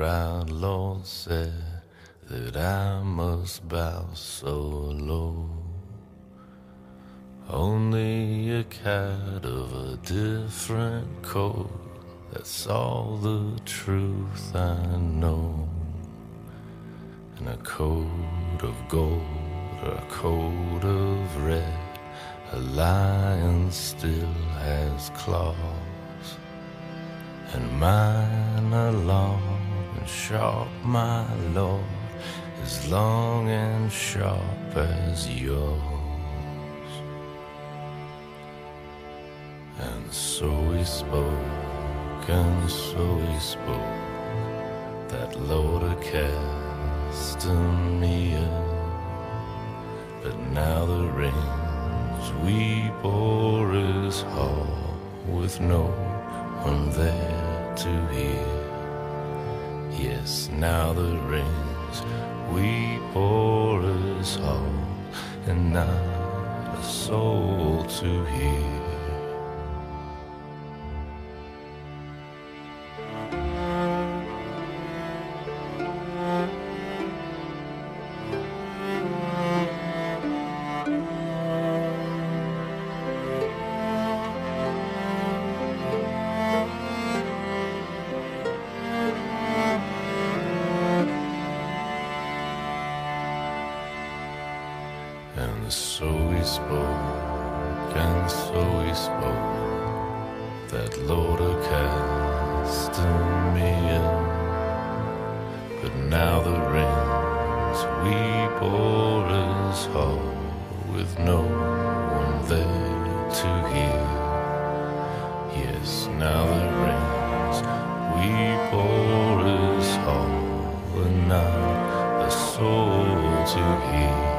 proud Lord said that I must bow so low. Only a cat of a different coat, that's all the truth I know. And a coat of gold or a coat of red, a lion still has claws. And mine are long and sharp, my lord, as long and sharp as yours. And so he spoke, and so he spoke, that Lord of Castamere. But now the rains weep o'er his hall with no one there to hear. Yes, now the rains weep o'er us hall and not a soul to hear. And so we spoke, and so we spoke, that Lord of Castamere. But now the rains weep o'er his hall with no one there to hear. Yes, now the rains weep o'er his hall and not a soul to hear.